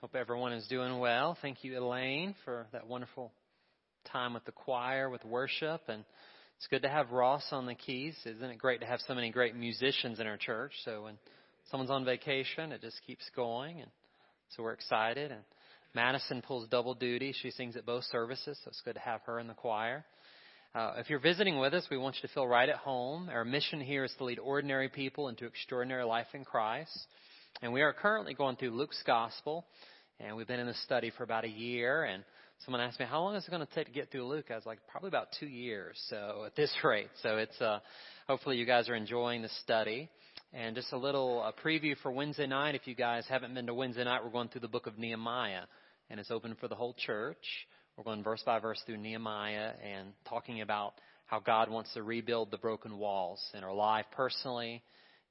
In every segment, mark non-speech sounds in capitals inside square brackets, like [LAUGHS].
Hope everyone is doing well. Thank you, Elaine, for that wonderful time with the choir, with worship. And it's good to have Ross on the keys. Isn't it great to have so many great musicians in our church? So when someone's on vacation, it just keeps going. And so we're excited. And Madison pulls double duty. She sings at both services, so it's good to have her in the choir. Uh, if you're visiting with us, we want you to feel right at home. Our mission here is to lead ordinary people into extraordinary life in Christ. And we are currently going through Luke's Gospel, and we've been in this study for about a year. And someone asked me, how long is it going to take to get through Luke? I was like, probably about two years. So at this [LAUGHS] rate, so it's uh, hopefully you guys are enjoying the study. And just a little uh, preview for Wednesday night. If you guys haven't been to Wednesday night, we're going through the book of Nehemiah, and it's open for the whole church. We're going verse by verse through Nehemiah and talking about how God wants to rebuild the broken walls in our life personally,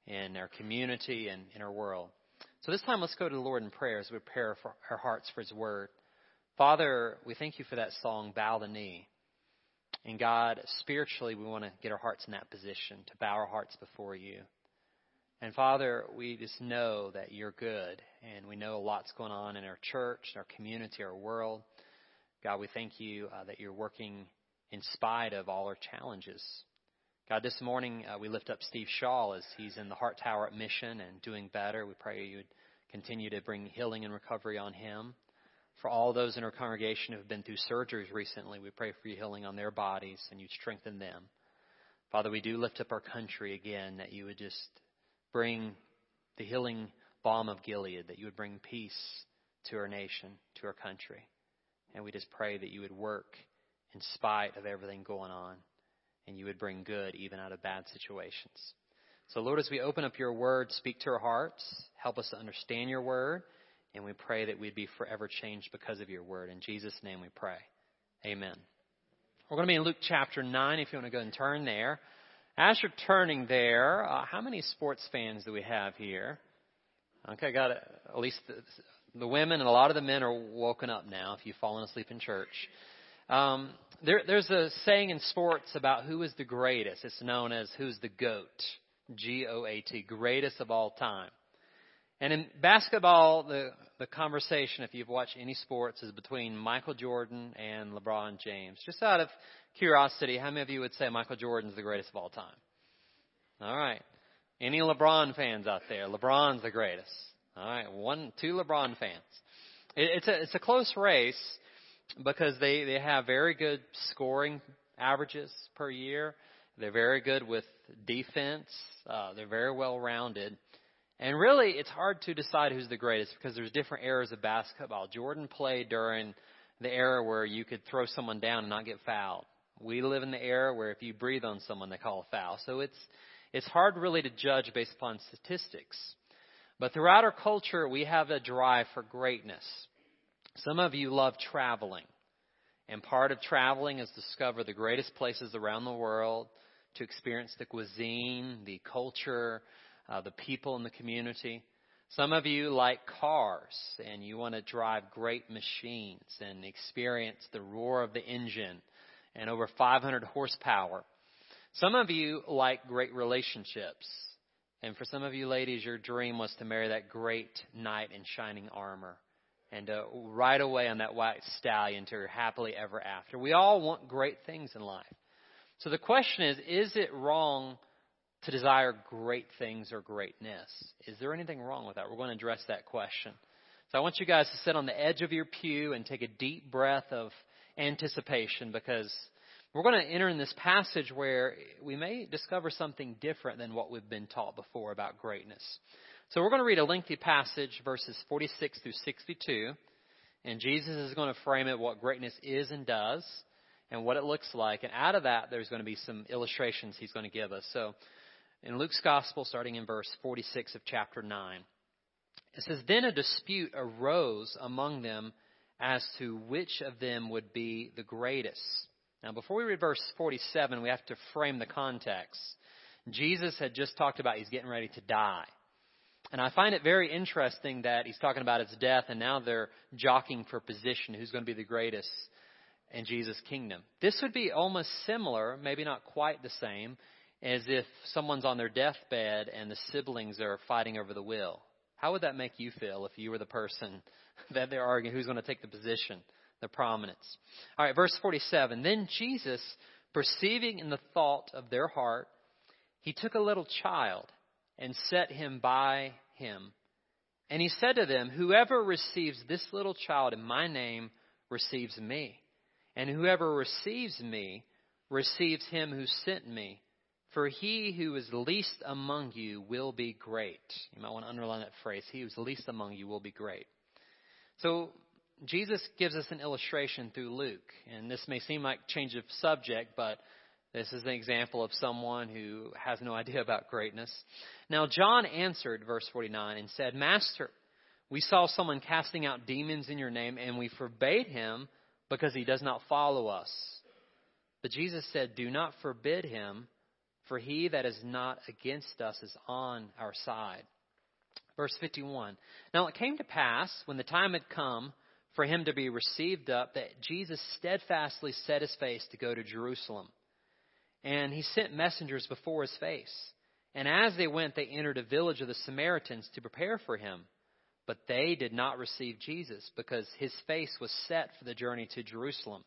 in our community, and in our world. So this time, let's go to the Lord in prayer as we prepare for our hearts for His Word. Father, we thank you for that song, Bow the Knee. And God, spiritually, we want to get our hearts in that position, to bow our hearts before you. And Father, we just know that you're good, and we know a lot's going on in our church, in our community, our world. God, we thank you uh, that you're working in spite of all our challenges. God, this morning uh, we lift up Steve Shaw as he's in the Heart Tower at Mission and doing better. We pray you would continue to bring healing and recovery on him. For all those in our congregation who have been through surgeries recently, we pray for you healing on their bodies and you'd strengthen them. Father, we do lift up our country again, that you would just bring the healing balm of Gilead, that you would bring peace to our nation, to our country. And we just pray that you would work in spite of everything going on and you would bring good even out of bad situations. So, Lord, as we open up your word, speak to our hearts, help us to understand your word, and we pray that we'd be forever changed because of your word. In Jesus' name we pray. Amen. We're going to be in Luke chapter 9 if you want to go and turn there. As you're turning there, uh, how many sports fans do we have here? Okay, got it. At least the, the women and a lot of the men are woken up now if you've fallen asleep in church. Um, there, there's a saying in sports about who is the greatest. It's known as who's the GOAT. G O A T, greatest of all time. And in basketball, the, the conversation, if you've watched any sports, is between Michael Jordan and LeBron James. Just out of curiosity, how many of you would say Michael Jordan's the greatest of all time? All right. Any LeBron fans out there? LeBron's the greatest. All right. One, two LeBron fans. It, it's a, it's a close race because they, they have very good scoring averages per year. They're very good with defense. Uh, they're very well rounded. And really, it's hard to decide who's the greatest because there's different eras of basketball. Jordan played during the era where you could throw someone down and not get fouled. We live in the era where if you breathe on someone, they call a foul. So it's it's hard really to judge based upon statistics. But throughout our culture, we have a drive for greatness. Some of you love traveling. And part of traveling is discover the greatest places around the world, to experience the cuisine, the culture, uh, the people in the community. Some of you like cars and you want to drive great machines and experience the roar of the engine and over 500 horsepower. Some of you like great relationships. And for some of you ladies, your dream was to marry that great knight in shining armor and uh, ride away on that white stallion to happily ever after. We all want great things in life. So the question is, is it wrong to desire great things or greatness? Is there anything wrong with that? We're going to address that question. So I want you guys to sit on the edge of your pew and take a deep breath of anticipation because we're going to enter in this passage where we may discover something different than what we've been taught before about greatness. So we're going to read a lengthy passage, verses 46 through 62. And Jesus is going to frame it what greatness is and does and what it looks like. And out of that, there's going to be some illustrations he's going to give us. So in Luke's Gospel, starting in verse 46 of chapter 9, it says, Then a dispute arose among them as to which of them would be the greatest. Now, before we read verse 47, we have to frame the context. Jesus had just talked about he's getting ready to die. And I find it very interesting that he's talking about his death, and now they're jockeying for position who's going to be the greatest in Jesus' kingdom. This would be almost similar, maybe not quite the same, as if someone's on their deathbed and the siblings are fighting over the will. How would that make you feel if you were the person [LAUGHS] that they're arguing who's going to take the position, the prominence? All right, verse 47. Then Jesus, perceiving in the thought of their heart, he took a little child and set him by him. And he said to them, Whoever receives this little child in my name receives me. And whoever receives me receives him who sent me. For he who is least among you will be great. You might want to underline that phrase. He who is least among you will be great. So Jesus gives us an illustration through Luke. And this may seem like change of subject, but this is an example of someone who has no idea about greatness. Now, John answered, verse 49, and said, Master, we saw someone casting out demons in your name, and we forbade him because he does not follow us. But Jesus said, Do not forbid him for he that is not against us is on our side. Verse 51. Now it came to pass, when the time had come for him to be received up, that Jesus steadfastly set his face to go to Jerusalem. And he sent messengers before his face. And as they went, they entered a village of the Samaritans to prepare for him. But they did not receive Jesus, because his face was set for the journey to Jerusalem.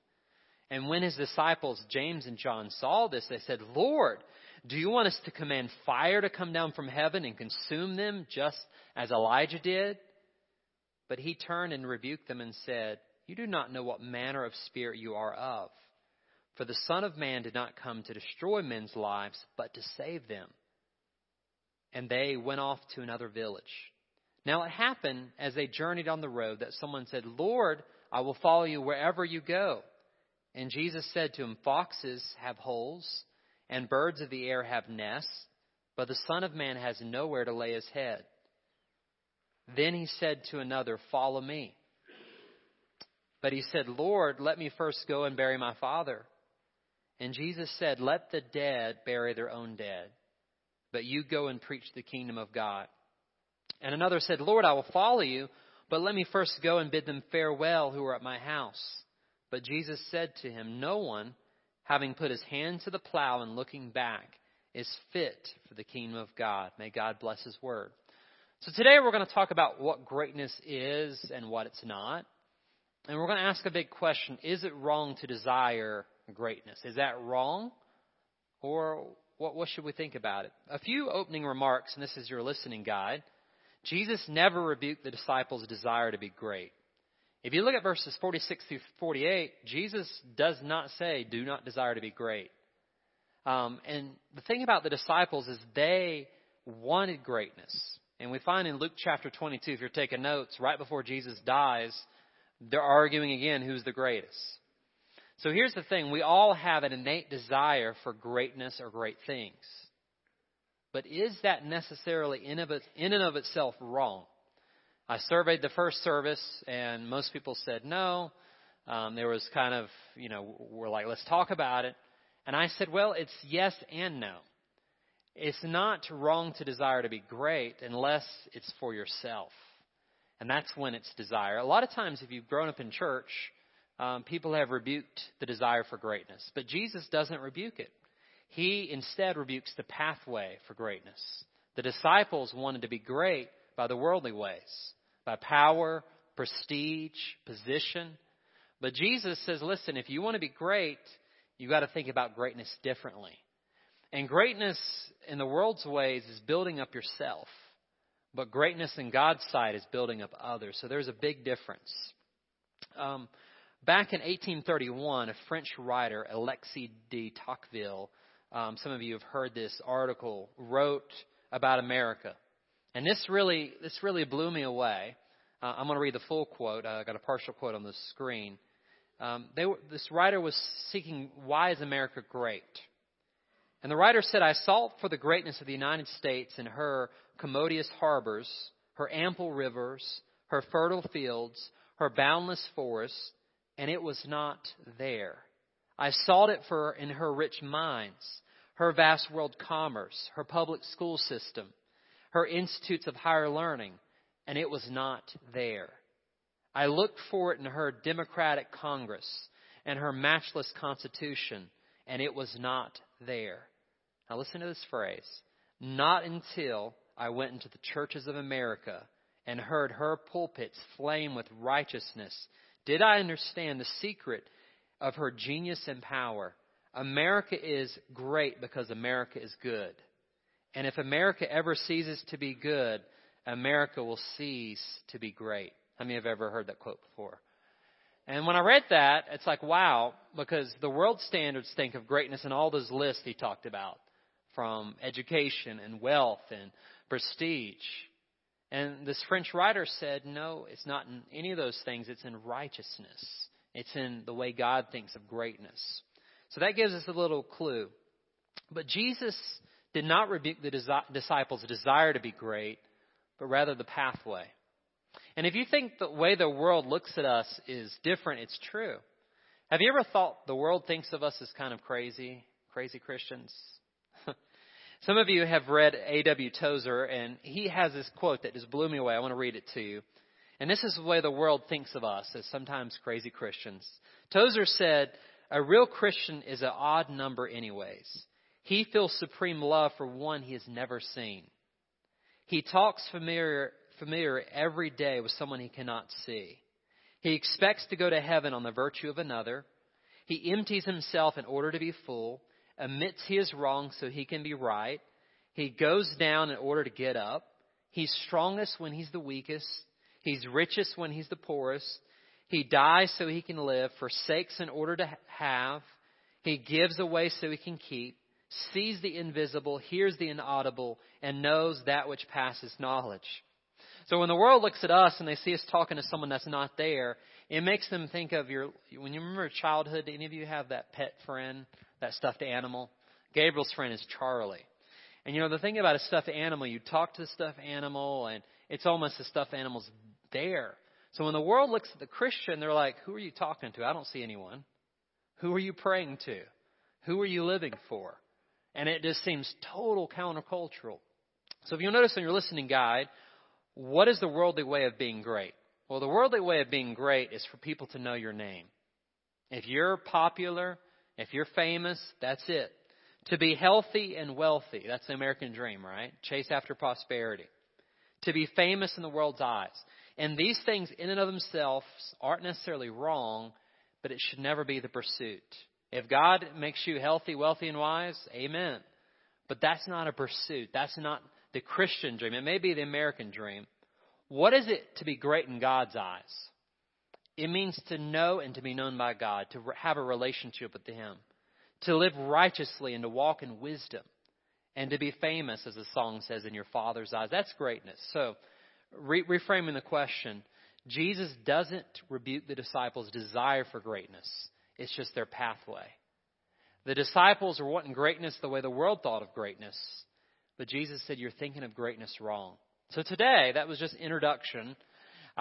And when his disciples, James and John, saw this, they said, Lord, do you want us to command fire to come down from heaven and consume them just as Elijah did? But he turned and rebuked them and said, You do not know what manner of spirit you are of. For the Son of Man did not come to destroy men's lives, but to save them. And they went off to another village. Now it happened as they journeyed on the road that someone said, Lord, I will follow you wherever you go. And Jesus said to him, Foxes have holes and birds of the air have nests, but the Son of Man has nowhere to lay his head. Then he said to another, Follow me. But he said, Lord, let me first go and bury my father. And Jesus said, Let the dead bury their own dead, but you go and preach the kingdom of God. And another said, Lord, I will follow you, but let me first go and bid them farewell who are at my house. But Jesus said to him, No one having put his hand to the plow and looking back, is fit for the kingdom of God. May God bless his word. So today we're going to talk about what greatness is and what it's not. And we're going to ask a big question. Is it wrong to desire greatness? Is that wrong? Or what, what should we think about it? A few opening remarks, and this is your listening guide. Jesus never rebuked the disciples' desire to be great. If you look at verses 46 through 48, Jesus does not say, do not desire to be great. Um, and the thing about the disciples is they wanted greatness. And we find in Luke chapter 22, if you're taking notes, right before Jesus dies, they're arguing again who's the greatest. So here's the thing we all have an innate desire for greatness or great things. But is that necessarily in, of in and of itself wrong? I surveyed the first service, and most people said no. Um, there was kind of, you know, we're like, let's talk about it. And I said, well, it's yes and no. It's not wrong to desire to be great unless it's for yourself. And that's when it's desire. A lot of times, if you've grown up in church, um, people have rebuked the desire for greatness. But Jesus doesn't rebuke it. He instead rebukes the pathway for greatness. The disciples wanted to be great by the worldly ways by power, prestige, position. But Jesus says, listen, if you want to be great, you've got to think about greatness differently. And greatness in the world's ways is building up yourself. But greatness in God's sight is building up others. So there's a big difference. Um, back in 1831, a French writer, Alexis de Tocqueville, um, some of you have heard this article, wrote about America. And this really, this really blew me away. Uh, I'm going to read the full quote. Uh, I got a partial quote on the screen. Um, were, this writer was seeking, why is America great? And the writer said, I sought for the greatness of the United States in her commodious harbors, her ample rivers, her fertile fields, her boundless forests, and it was not there. I sought it for in her rich mines, her vast world commerce, her public school system, her institutes of higher learning, and it was not there. I looked for it in her democratic Congress and her matchless Constitution, and it was not there. Now listen to this phrase. Not until I went into the churches of America and heard her pulpits flame with righteousness, did I understand the secret of her genius and power. America is great because America is good. And if America ever ceases to be good, America will cease to be great. How many have ever heard that quote before? And when I read that, it's like, wow, because the world standards think of greatness in all those lists he talked about, from education and wealth and prestige. And this French writer said, no, it's not in any of those things, it's in righteousness. It's in the way God thinks of greatness. So that gives us a little clue. But Jesus did not rebuke the disciples' desire to be great, but rather the pathway. And if you think the way the world looks at us is different, it's true. Have you ever thought the world thinks of us as kind of crazy, crazy Christians? Some of you have read A.W. Tozer, and he has this quote that just blew me away. I want to read it to you. And this is the way the world thinks of us as sometimes crazy Christians. Tozer said, A real Christian is an odd number, anyways. He feels supreme love for one he has never seen. He talks familiar, familiar every day with someone he cannot see. He expects to go to heaven on the virtue of another. He empties himself in order to be full, admits he is wrong so he can be right. He goes down in order to get up. He's strongest when he's the weakest. He's richest when he's the poorest. He dies so he can live, forsakes in order to have. He gives away so he can keep, sees the invisible, hears the inaudible, and knows that which passes knowledge. So when the world looks at us and they see us talking to someone that's not there, it makes them think of your, when you remember childhood, any of you have that pet friend, that stuffed animal? Gabriel's friend is Charlie. And you know, the thing about a stuffed animal, you talk to the stuffed animal and it's almost the stuffed animal's there. So when the world looks at the Christian, they're like, who are you talking to? I don't see anyone. Who are you praying to? Who are you living for? And it just seems total countercultural. So if you'll notice in your listening guide, what is the worldly way of being great? Well, the worldly way of being great is for people to know your name. If you're popular, if you're famous, that's it. To be healthy and wealthy, that's the American dream, right? Chase after prosperity. To be famous in the world's eyes. And these things, in and of themselves, aren't necessarily wrong, but it should never be the pursuit. If God makes you healthy, wealthy, and wise, amen. But that's not a pursuit. That's not the Christian dream. It may be the American dream. What is it to be great in God's eyes? It means to know and to be known by God, to have a relationship with Him, to live righteously and to walk in wisdom, and to be famous, as the song says, in your Father's eyes. That's greatness. So, re- reframing the question, Jesus doesn't rebuke the disciples' desire for greatness. It's just their pathway. The disciples were wanting greatness the way the world thought of greatness. But Jesus said, You're thinking of greatness wrong. So today, that was just introduction.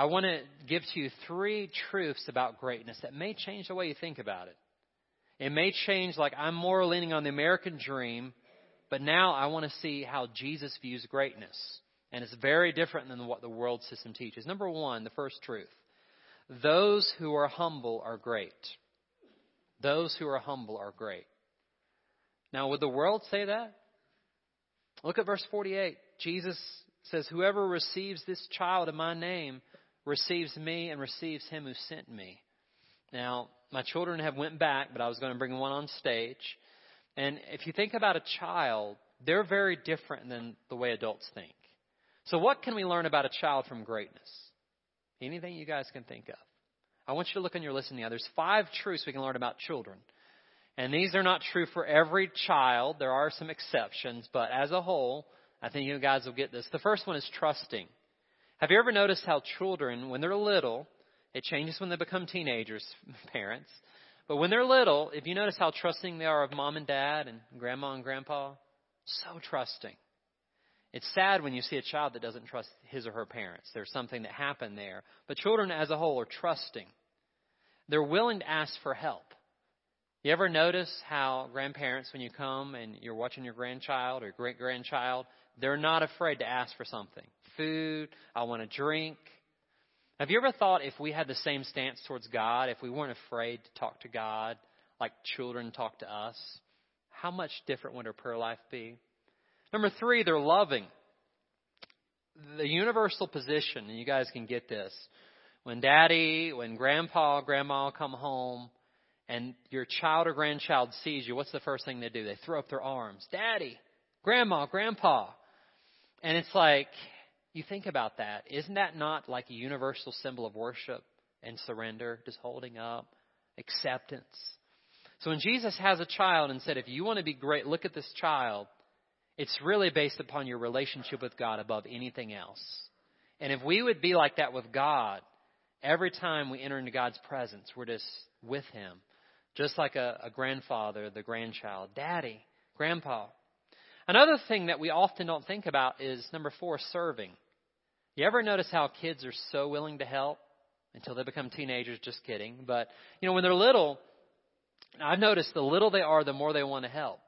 I want to give to you three truths about greatness that may change the way you think about it. It may change, like, I'm more leaning on the American dream, but now I want to see how Jesus views greatness. And it's very different than what the world system teaches. Number one, the first truth those who are humble are great. Those who are humble are great. Now, would the world say that? Look at verse 48. Jesus says, Whoever receives this child in my name receives me and receives him who sent me. Now, my children have went back, but I was going to bring one on stage. And if you think about a child, they're very different than the way adults think. So, what can we learn about a child from greatness? Anything you guys can think of. I want you to look on your list now. There's five truths we can learn about children. And these are not true for every child. There are some exceptions, but as a whole, I think you guys will get this. The first one is trusting. Have you ever noticed how children, when they're little, it changes when they become teenagers, [LAUGHS] parents, but when they're little, if you notice how trusting they are of mom and dad and grandma and grandpa, so trusting. It's sad when you see a child that doesn't trust his or her parents. There's something that happened there. But children as a whole are trusting. They're willing to ask for help. You ever notice how grandparents, when you come and you're watching your grandchild or great grandchild, they're not afraid to ask for something food, I want a drink. Have you ever thought if we had the same stance towards God, if we weren't afraid to talk to God like children talk to us, how much different would our prayer life be? Number three, they're loving. the universal position, and you guys can get this. When daddy, when grandpa, grandma come home, and your child or grandchild sees you, what's the first thing they do? They throw up their arms. Daddy, grandma, grandpa. And it's like, you think about that. Isn't that not like a universal symbol of worship and surrender? Just holding up, acceptance. So when Jesus has a child and said, if you want to be great, look at this child, it's really based upon your relationship with God above anything else. And if we would be like that with God, every time we enter into God's presence, we're just with Him. Just like a, a grandfather, the grandchild, daddy, grandpa. Another thing that we often don't think about is number four, serving. You ever notice how kids are so willing to help until they become teenagers? Just kidding. But, you know, when they're little, I've noticed the little they are, the more they want to help.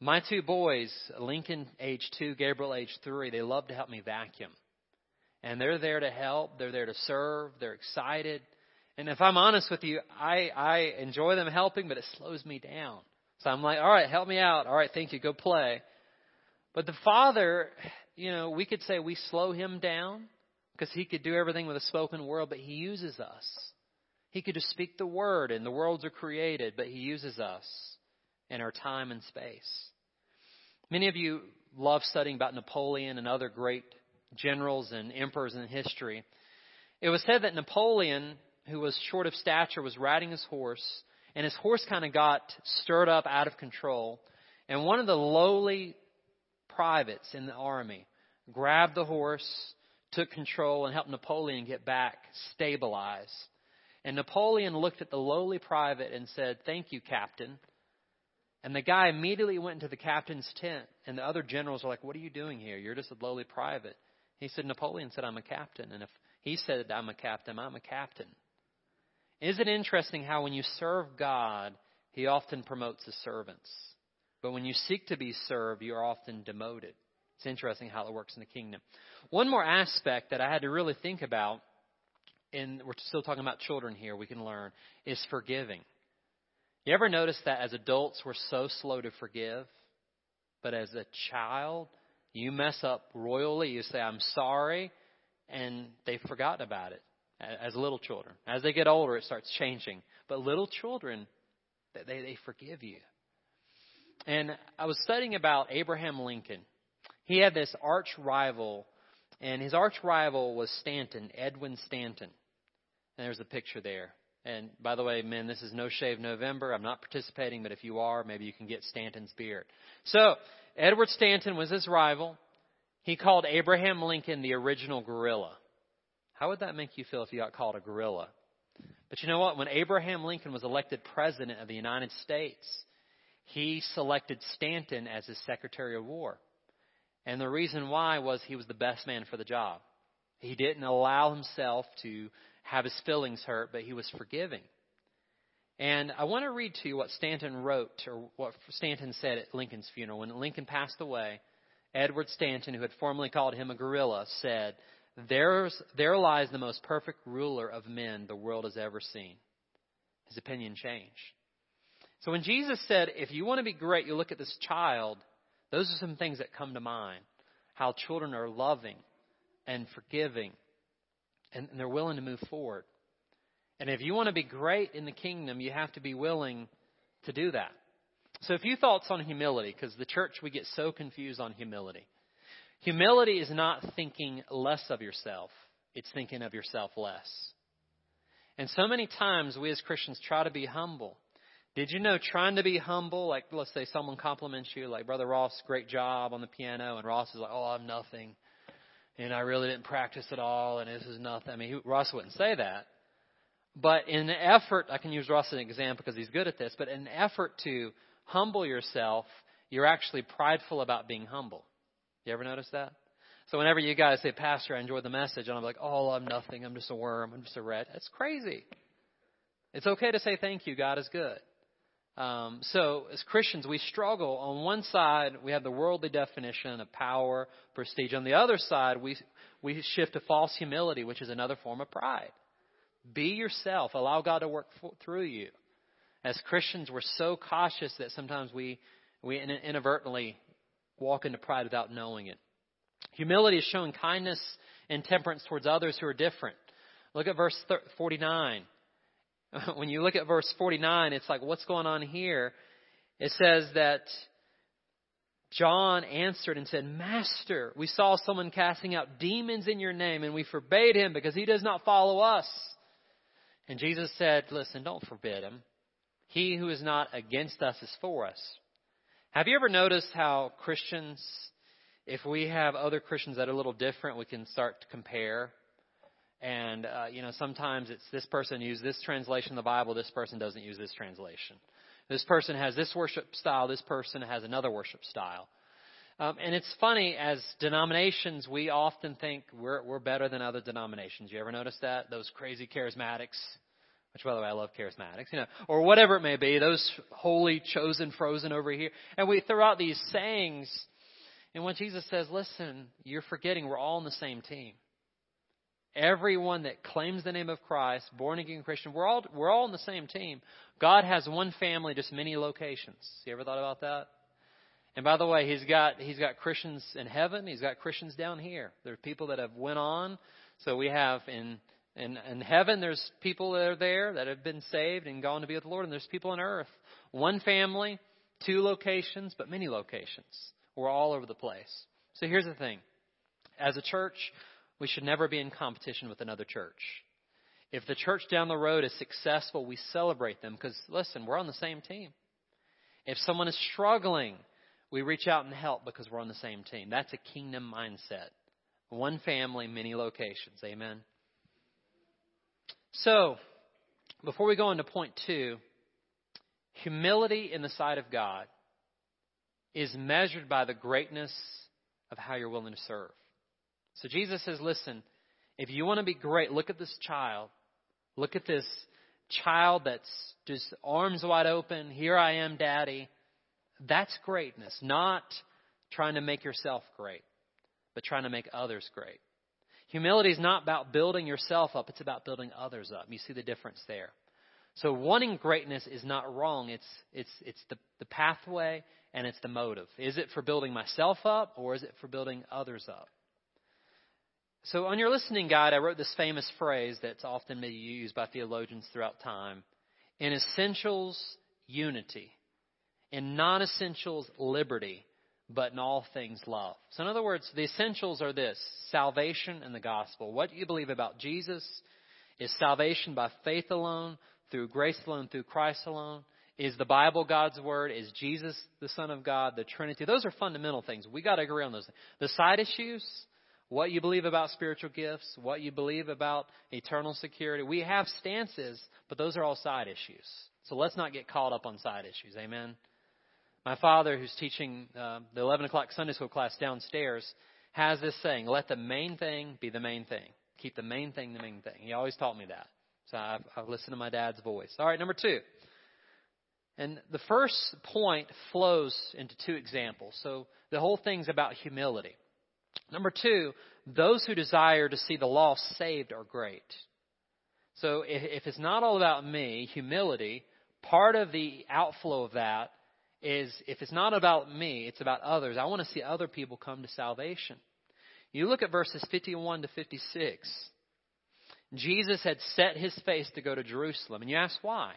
My two boys, Lincoln age two, Gabriel age three, they love to help me vacuum. And they're there to help, they're there to serve, they're excited. And if I'm honest with you, I, I enjoy them helping, but it slows me down. So I'm like, all right, help me out. All right, thank you, go play. But the father, you know, we could say we slow him down because he could do everything with a spoken word, but he uses us. He could just speak the word and the worlds are created, but he uses us in our time and space. Many of you love studying about Napoleon and other great generals and emperors in history. It was said that Napoleon who was short of stature, was riding his horse, and his horse kind of got stirred up out of control. And one of the lowly privates in the army grabbed the horse, took control, and helped Napoleon get back stabilized. And Napoleon looked at the lowly private and said, Thank you, Captain. And the guy immediately went into the captain's tent, and the other generals were like, What are you doing here? You're just a lowly private. He said, Napoleon said, I'm a captain. And if he said, I'm a captain, I'm a captain. Is it interesting how when you serve God, He often promotes His servants? But when you seek to be served, you are often demoted. It's interesting how it works in the kingdom. One more aspect that I had to really think about, and we're still talking about children here, we can learn, is forgiving. You ever notice that as adults, we're so slow to forgive? But as a child, you mess up royally, you say, I'm sorry, and they've forgotten about it as little children. As they get older, it starts changing. But little children, they, they forgive you. And I was studying about Abraham Lincoln. He had this arch rival, and his arch rival was Stanton, Edwin Stanton. And there's a picture there. And by the way, men, this is No Shave November. I'm not participating, but if you are, maybe you can get Stanton's beard. So, Edward Stanton was his rival. He called Abraham Lincoln the original gorilla. How would that make you feel if you got called a gorilla? But you know what? When Abraham Lincoln was elected president of the United States, he selected Stanton as his Secretary of War. And the reason why was he was the best man for the job. He didn't allow himself to have his feelings hurt, but he was forgiving. And I want to read to you what Stanton wrote, or what Stanton said at Lincoln's funeral. When Lincoln passed away, Edward Stanton, who had formerly called him a gorilla, said, there's, there lies the most perfect ruler of men the world has ever seen. His opinion changed. So when Jesus said, if you want to be great, you look at this child, those are some things that come to mind. How children are loving and forgiving, and they're willing to move forward. And if you want to be great in the kingdom, you have to be willing to do that. So, a few thoughts on humility, because the church, we get so confused on humility. Humility is not thinking less of yourself, it's thinking of yourself less. And so many times we as Christians try to be humble. Did you know trying to be humble, like let's say someone compliments you, like Brother Ross, great job on the piano, and Ross is like, oh, I'm nothing, and I really didn't practice at all, and this is nothing. I mean, he, Ross wouldn't say that. But in an effort, I can use Ross as an example because he's good at this, but in an effort to humble yourself, you're actually prideful about being humble. You ever notice that? So whenever you guys say, Pastor, I enjoyed the message, and I'm like, oh, I'm nothing. I'm just a worm. I'm just a rat. That's crazy. It's okay to say thank you. God is good. Um, so as Christians, we struggle. On one side, we have the worldly definition of power, prestige. On the other side, we we shift to false humility, which is another form of pride. Be yourself. Allow God to work for, through you. As Christians, we're so cautious that sometimes we we inadvertently walk into pride without knowing it. Humility is showing kindness and temperance towards others who are different. Look at verse 49. [LAUGHS] When you look at verse 49, it's like, what's going on here? It says that John answered and said, Master, we saw someone casting out demons in your name, and we forbade him because he does not follow us. And Jesus said, Listen, don't forbid him. He who is not against us is for us. Have you ever noticed how Christians, if we have other Christians that are a little different, we can start to compare? And, uh, you know, sometimes it's this person used this translation of the Bible, this person doesn't use this translation. This person has this worship style, this person has another worship style. Um, and it's funny, as denominations, we often think we're, we're better than other denominations. You ever notice that? Those crazy charismatics, which, by the way, I love charismatics, you know, or whatever it may be, those holy, chosen, frozen over here. And we throw out these sayings, and when Jesus says, listen, you're forgetting we're all on the same team. Everyone that claims the name of Christ, born again Christian, we're all, we're all on the same team. God has one family, just many locations. You ever thought about that? And by the way, he's got he's got Christians in heaven. He's got Christians down here. There are people that have went on. So we have in in in heaven. There's people that are there that have been saved and gone to be with the Lord, and there's people on earth. One family, two locations, but many locations. We're all over the place. So here's the thing: as a church, we should never be in competition with another church. If the church down the road is successful, we celebrate them because, listen, we're on the same team. If someone is struggling, we reach out and help because we're on the same team. That's a kingdom mindset. One family, many locations. Amen. So, before we go into point two, humility in the sight of God is measured by the greatness of how you're willing to serve. So Jesus says, listen, if you want to be great, look at this child. Look at this child that's just arms wide open. Here I am, daddy. That's greatness, not trying to make yourself great, but trying to make others great. Humility is not about building yourself up, it's about building others up. You see the difference there. So wanting greatness is not wrong. It's it's it's the, the pathway and it's the motive. Is it for building myself up or is it for building others up? So on your listening guide, I wrote this famous phrase that's often been used by theologians throughout time. In essentials, unity. In non-essentials, liberty. But in all things, love. So in other words, the essentials are this. Salvation and the gospel. What you believe about Jesus is salvation by faith alone, through grace alone, through Christ alone. Is the Bible God's Word? Is Jesus the Son of God? The Trinity? Those are fundamental things. We got to agree on those. The side issues, what you believe about spiritual gifts, what you believe about eternal security. We have stances, but those are all side issues. So let's not get caught up on side issues. Amen. My father, who's teaching uh, the 11 o'clock Sunday school class downstairs, has this saying: "Let the main thing be the main thing. Keep the main thing the main thing." He always taught me that. So I've, I've listened to my dad's voice. All right, number two. And the first point flows into two examples. So the whole thing's about humility. Number two, those who desire to see the lost saved are great. So if, if it's not all about me, humility, part of the outflow of that is if it's not about me, it's about others. I want to see other people come to salvation. You look at verses 51 to 56. Jesus had set his face to go to Jerusalem. And you ask why?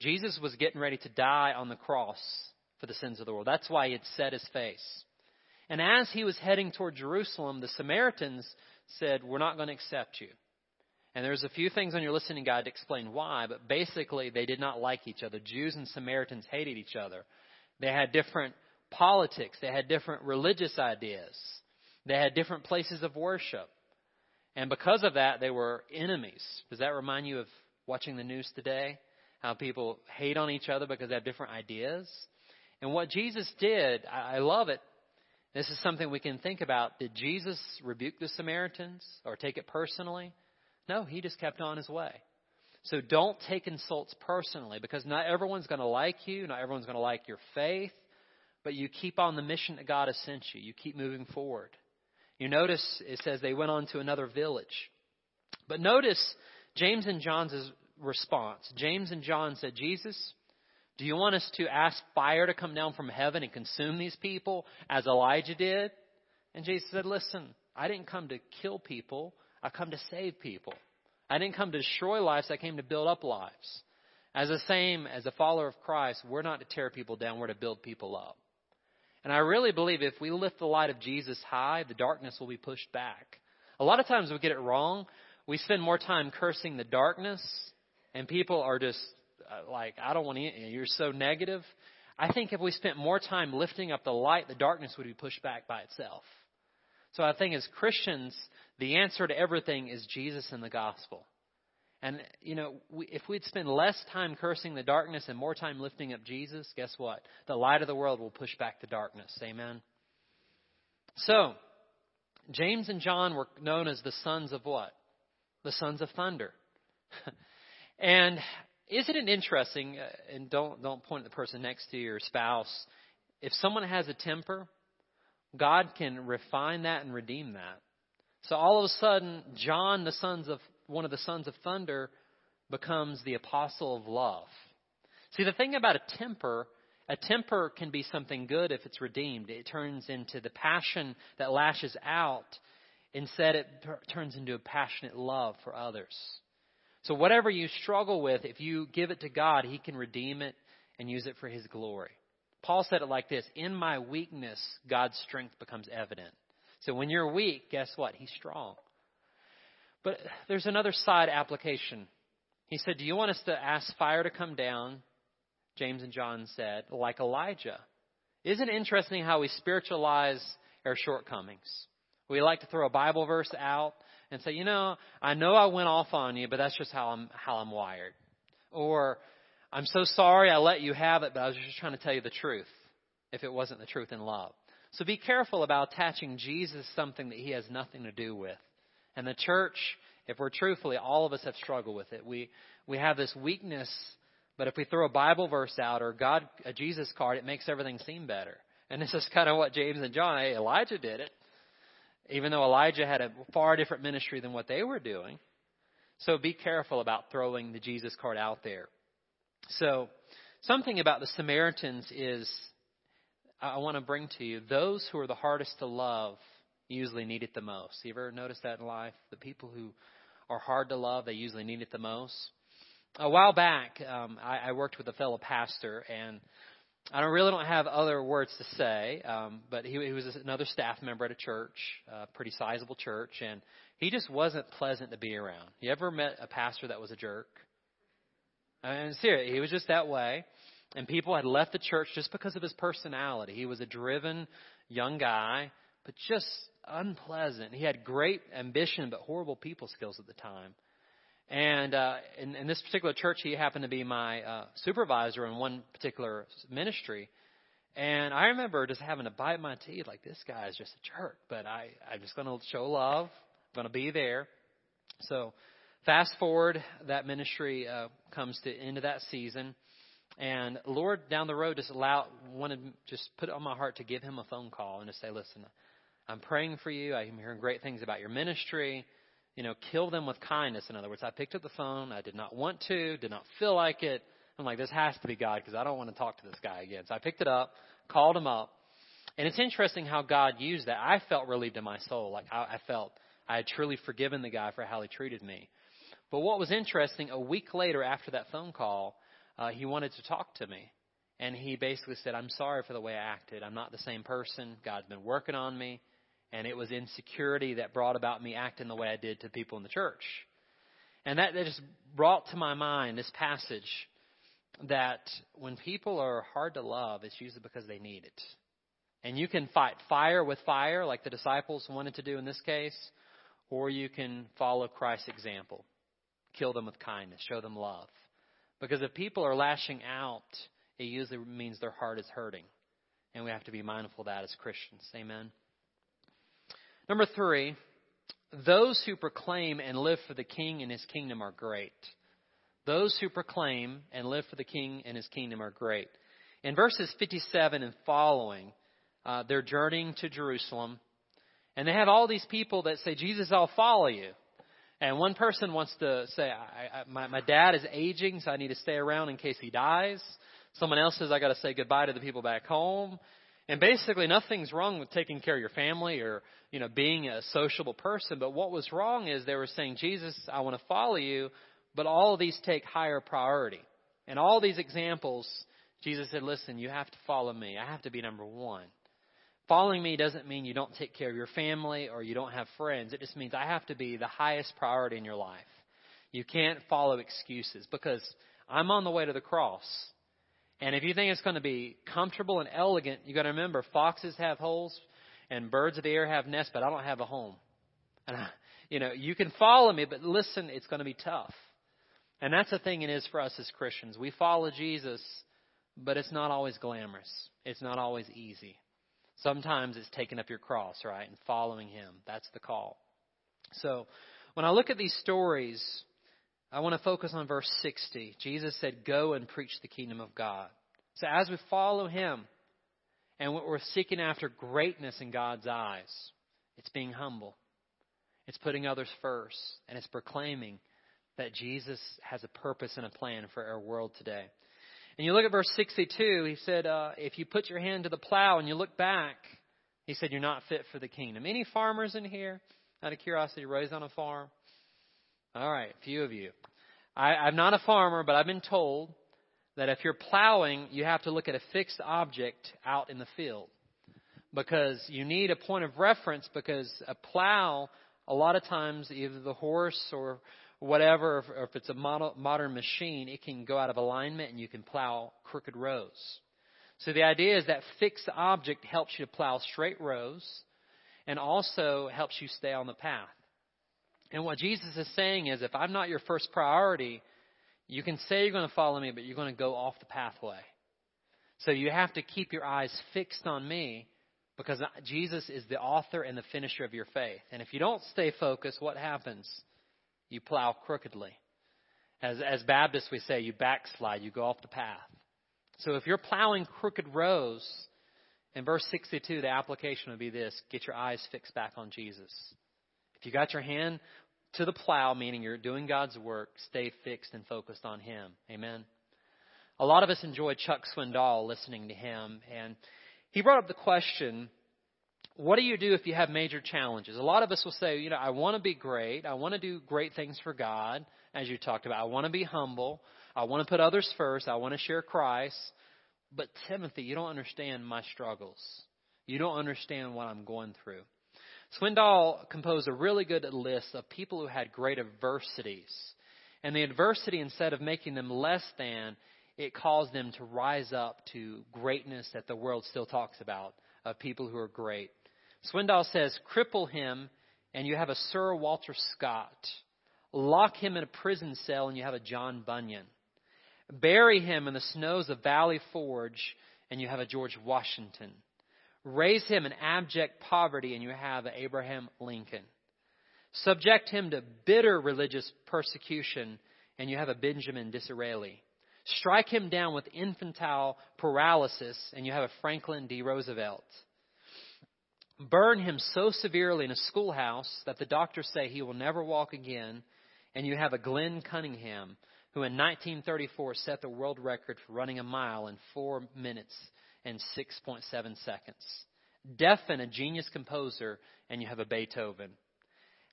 Jesus was getting ready to die on the cross for the sins of the world. That's why he had set his face. And as he was heading toward Jerusalem, the Samaritans said, We're not going to accept you. And there's a few things on your listening guide to explain why, but basically they did not like each other. Jews and Samaritans hated each other. They had different politics, they had different religious ideas, they had different places of worship. And because of that, they were enemies. Does that remind you of watching the news today? How people hate on each other because they have different ideas? And what Jesus did, I love it this is something we can think about. Did Jesus rebuke the Samaritans or take it personally? No, he just kept on his way. So don't take insults personally because not everyone's going to like you, not everyone's going to like your faith, but you keep on the mission that God has sent you. You keep moving forward. You notice it says they went on to another village. But notice James and John's response. James and John said, Jesus, do you want us to ask fire to come down from heaven and consume these people as Elijah did? And Jesus said, Listen, I didn't come to kill people, I come to save people. I didn't come to destroy lives, I came to build up lives. As the same as a follower of Christ, we're not to tear people down, we're to build people up. And I really believe if we lift the light of Jesus high, the darkness will be pushed back. A lot of times we get it wrong. We spend more time cursing the darkness, and people are just uh, like, I don't want to, you're so negative. I think if we spent more time lifting up the light, the darkness would be pushed back by itself. So I think as Christians, the answer to everything is Jesus and the gospel. And, you know, we, if we'd spend less time cursing the darkness and more time lifting up Jesus, guess what? The light of the world will push back the darkness. Amen? So, James and John were known as the sons of what? The sons of thunder. [LAUGHS] and isn't it interesting, uh, and don't, don't point at the person next to your spouse, if someone has a temper, God can refine that and redeem that. So all of a sudden, John, the sons of one of the sons of thunder, becomes the apostle of love. See, the thing about a temper, a temper can be something good if it's redeemed. It turns into the passion that lashes out. Instead, it turns into a passionate love for others. So whatever you struggle with, if you give it to God, He can redeem it and use it for His glory. Paul said it like this In my weakness, God's strength becomes evident. So when you're weak, guess what? He's strong. But there's another side application. He said, Do you want us to ask fire to come down? James and John said, like Elijah. Isn't it interesting how we spiritualize our shortcomings? We like to throw a Bible verse out and say, you know, I know I went off on you, but that's just how I'm how I'm wired. Or I'm so sorry I let you have it, but I was just trying to tell you the truth if it wasn't the truth in love. So be careful about attaching Jesus something that he has nothing to do with. And the church, if we're truthfully, all of us have struggled with it. We we have this weakness, but if we throw a Bible verse out or God a Jesus card, it makes everything seem better. And this is kind of what James and John, Elijah did it even though Elijah had a far different ministry than what they were doing. So be careful about throwing the Jesus card out there. So, something about the Samaritans is I want to bring to you those who are the hardest to love usually need it the most. You ever notice that in life? The people who are hard to love, they usually need it the most. A while back, um, I, I worked with a fellow pastor, and I don't really don't have other words to say, um, but he, he was another staff member at a church, a pretty sizable church, and he just wasn't pleasant to be around. You ever met a pastor that was a jerk? And seriously, he was just that way. And people had left the church just because of his personality. He was a driven young guy, but just unpleasant. He had great ambition, but horrible people skills at the time. And uh, in, in this particular church, he happened to be my uh, supervisor in one particular ministry. And I remember just having to bite my teeth, like this guy is just a jerk. But I, I'm just going to show love. I'm going to be there. So, fast forward, that ministry uh, comes to end of that season, and Lord down the road just allowed wanted just put it on my heart to give him a phone call and to say, listen, I'm praying for you. I'm hearing great things about your ministry you know, kill them with kindness. In other words, I picked up the phone. I did not want to, did not feel like it. I'm like, this has to be God because I don't want to talk to this guy again. So I picked it up, called him up. And it's interesting how God used that. I felt relieved in my soul. Like I, I felt I had truly forgiven the guy for how he treated me. But what was interesting, a week later after that phone call, uh, he wanted to talk to me. And he basically said, I'm sorry for the way I acted. I'm not the same person. God's been working on me and it was insecurity that brought about me acting the way I did to people in the church. And that, that just brought to my mind this passage that when people are hard to love, it's usually because they need it. And you can fight fire with fire, like the disciples wanted to do in this case, or you can follow Christ's example. Kill them with kindness, show them love. Because if people are lashing out, it usually means their heart is hurting. And we have to be mindful of that as Christians. Amen. Number three, those who proclaim and live for the king and his kingdom are great. Those who proclaim and live for the king and his kingdom are great. In verses 57 and following, uh, they're journeying to Jerusalem, and they have all these people that say, Jesus, I'll follow you. And one person wants to say, I, I, my, my dad is aging, so I need to stay around in case he dies. Someone else says, I got to say goodbye to the people back home. And basically, nothing's wrong with taking care of your family or, you know, being a sociable person. But what was wrong is they were saying, Jesus, I want to follow you, but all of these take higher priority. And all these examples, Jesus said, listen, you have to follow me. I have to be number one. Following me doesn't mean you don't take care of your family or you don't have friends. It just means I have to be the highest priority in your life. You can't follow excuses because I'm on the way to the cross. And if you think it's going to be comfortable and elegant, you got to remember foxes have holes and birds of the air have nests, but I don't have a home. And I, you know, you can follow me, but listen, it's going to be tough. And that's the thing it is for us as Christians. We follow Jesus, but it's not always glamorous. It's not always easy. Sometimes it's taking up your cross, right, and following Him. That's the call. So, when I look at these stories, I want to focus on verse 60. Jesus said, Go and preach the kingdom of God. So as we follow him and we're seeking after greatness in God's eyes, it's being humble. It's putting others first. And it's proclaiming that Jesus has a purpose and a plan for our world today. And you look at verse 62, he said, uh, If you put your hand to the plow and you look back, he said, You're not fit for the kingdom. Any farmers in here, out of curiosity, raised on a farm? All right, a few of you. I, I'm not a farmer, but I've been told that if you're plowing, you have to look at a fixed object out in the field because you need a point of reference because a plow, a lot of times, either the horse or whatever, or if it's a modern machine, it can go out of alignment and you can plow crooked rows. So the idea is that fixed object helps you to plow straight rows and also helps you stay on the path. And what Jesus is saying is if I'm not your first priority, you can say you're going to follow me, but you're going to go off the pathway. So you have to keep your eyes fixed on me because Jesus is the author and the finisher of your faith. And if you don't stay focused, what happens? You plow crookedly. As, as Baptists, we say you backslide, you go off the path. So if you're plowing crooked rows, in verse 62, the application would be this get your eyes fixed back on Jesus. If you got your hand to the plow, meaning you're doing God's work, stay fixed and focused on Him. Amen. A lot of us enjoy Chuck Swindoll listening to him, and he brought up the question what do you do if you have major challenges? A lot of us will say, you know, I want to be great. I want to do great things for God, as you talked about. I want to be humble. I want to put others first. I want to share Christ. But Timothy, you don't understand my struggles. You don't understand what I'm going through. Swindoll composed a really good list of people who had great adversities. And the adversity, instead of making them less than, it caused them to rise up to greatness that the world still talks about, of people who are great. Swindoll says, cripple him and you have a Sir Walter Scott. Lock him in a prison cell and you have a John Bunyan. Bury him in the snows of Valley Forge and you have a George Washington. Raise him in abject poverty, and you have Abraham Lincoln. Subject him to bitter religious persecution, and you have a Benjamin Disraeli. Strike him down with infantile paralysis, and you have a Franklin D. Roosevelt. Burn him so severely in a schoolhouse that the doctors say he will never walk again, and you have a Glenn Cunningham, who in 1934 set the world record for running a mile in four minutes and 6.7 seconds. Deafen a genius composer, and you have a Beethoven.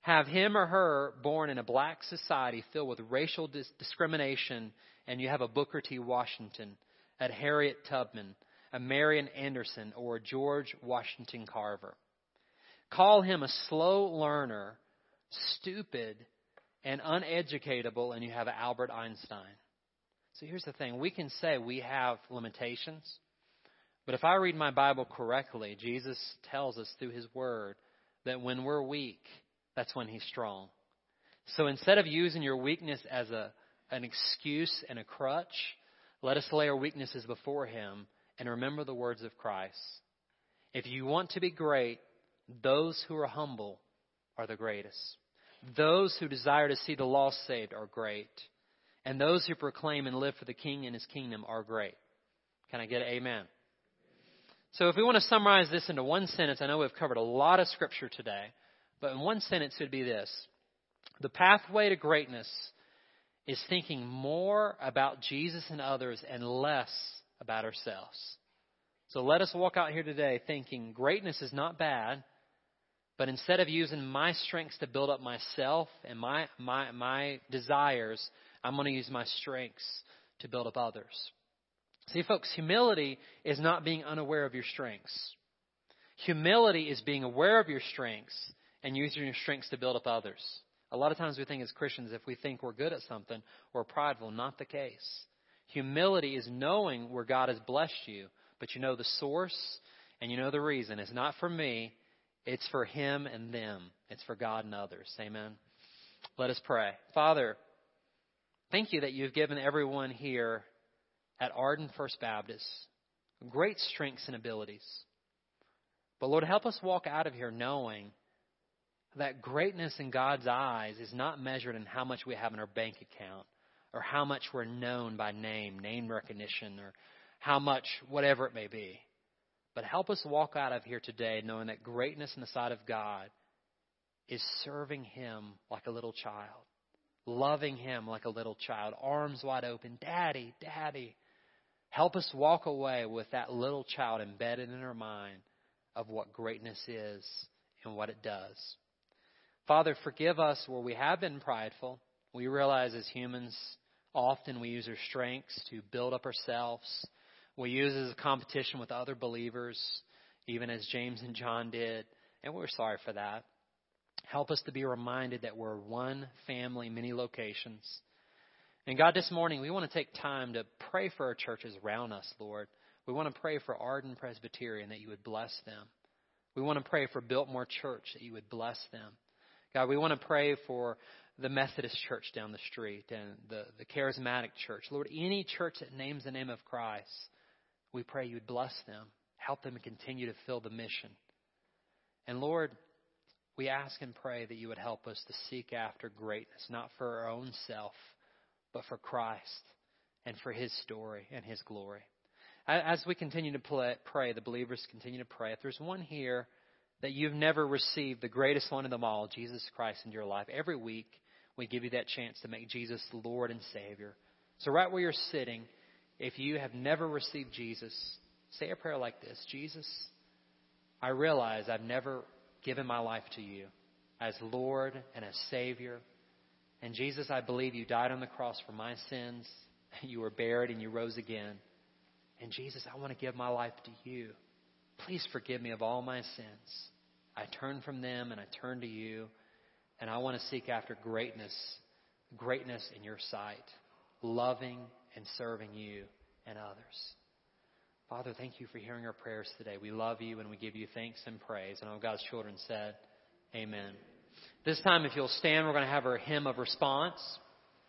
Have him or her born in a black society filled with racial dis- discrimination, and you have a Booker T. Washington, at Harriet Tubman, a Marian Anderson, or a George Washington Carver. Call him a slow learner, stupid, and uneducatable, and you have Albert Einstein. So here's the thing we can say we have limitations. But if I read my Bible correctly, Jesus tells us through his word that when we're weak, that's when he's strong. So instead of using your weakness as a, an excuse and a crutch, let us lay our weaknesses before him and remember the words of Christ. If you want to be great, those who are humble are the greatest. Those who desire to see the lost saved are great. And those who proclaim and live for the King and his kingdom are great. Can I get an amen? So if we want to summarize this into one sentence, I know we've covered a lot of scripture today, but in one sentence it would be this. The pathway to greatness is thinking more about Jesus and others and less about ourselves. So let us walk out here today thinking greatness is not bad, but instead of using my strengths to build up myself and my, my, my desires, I'm going to use my strengths to build up others. See, folks, humility is not being unaware of your strengths. Humility is being aware of your strengths and using your strengths to build up others. A lot of times we think as Christians, if we think we're good at something, we're prideful. Not the case. Humility is knowing where God has blessed you, but you know the source and you know the reason. It's not for me, it's for Him and them. It's for God and others. Amen. Let us pray. Father, thank you that you've given everyone here at Arden First Baptist great strengths and abilities. But Lord, help us walk out of here knowing that greatness in God's eyes is not measured in how much we have in our bank account or how much we're known by name, name recognition, or how much, whatever it may be. But help us walk out of here today knowing that greatness in the sight of God is serving Him like a little child, loving Him like a little child, arms wide open. Daddy, Daddy. Help us walk away with that little child embedded in our mind of what greatness is and what it does. Father, forgive us where we have been prideful. We realize as humans, often we use our strengths to build up ourselves. We use it as a competition with other believers, even as James and John did, and we're sorry for that. Help us to be reminded that we're one family, many locations. And God, this morning we want to take time to pray for our churches around us, Lord. We want to pray for Arden Presbyterian that you would bless them. We want to pray for Biltmore Church that you would bless them. God, we want to pray for the Methodist church down the street and the, the charismatic church. Lord, any church that names the name of Christ, we pray you would bless them, help them continue to fill the mission. And Lord, we ask and pray that you would help us to seek after greatness, not for our own self, but for Christ and for his story and his glory. As we continue to pray, the believers continue to pray. If there's one here, that you've never received the greatest one of them all, Jesus Christ, into your life. Every week, we give you that chance to make Jesus Lord and Savior. So, right where you're sitting, if you have never received Jesus, say a prayer like this Jesus, I realize I've never given my life to you as Lord and as Savior. And Jesus, I believe you died on the cross for my sins. [LAUGHS] You were buried and you rose again. And Jesus, I want to give my life to you. Please forgive me of all my sins. I turn from them and I turn to you, and I want to seek after greatness, greatness in your sight, loving and serving you and others. Father, thank you for hearing our prayers today. We love you and we give you thanks and praise. And all God's children said, Amen. This time, if you'll stand, we're going to have our hymn of response.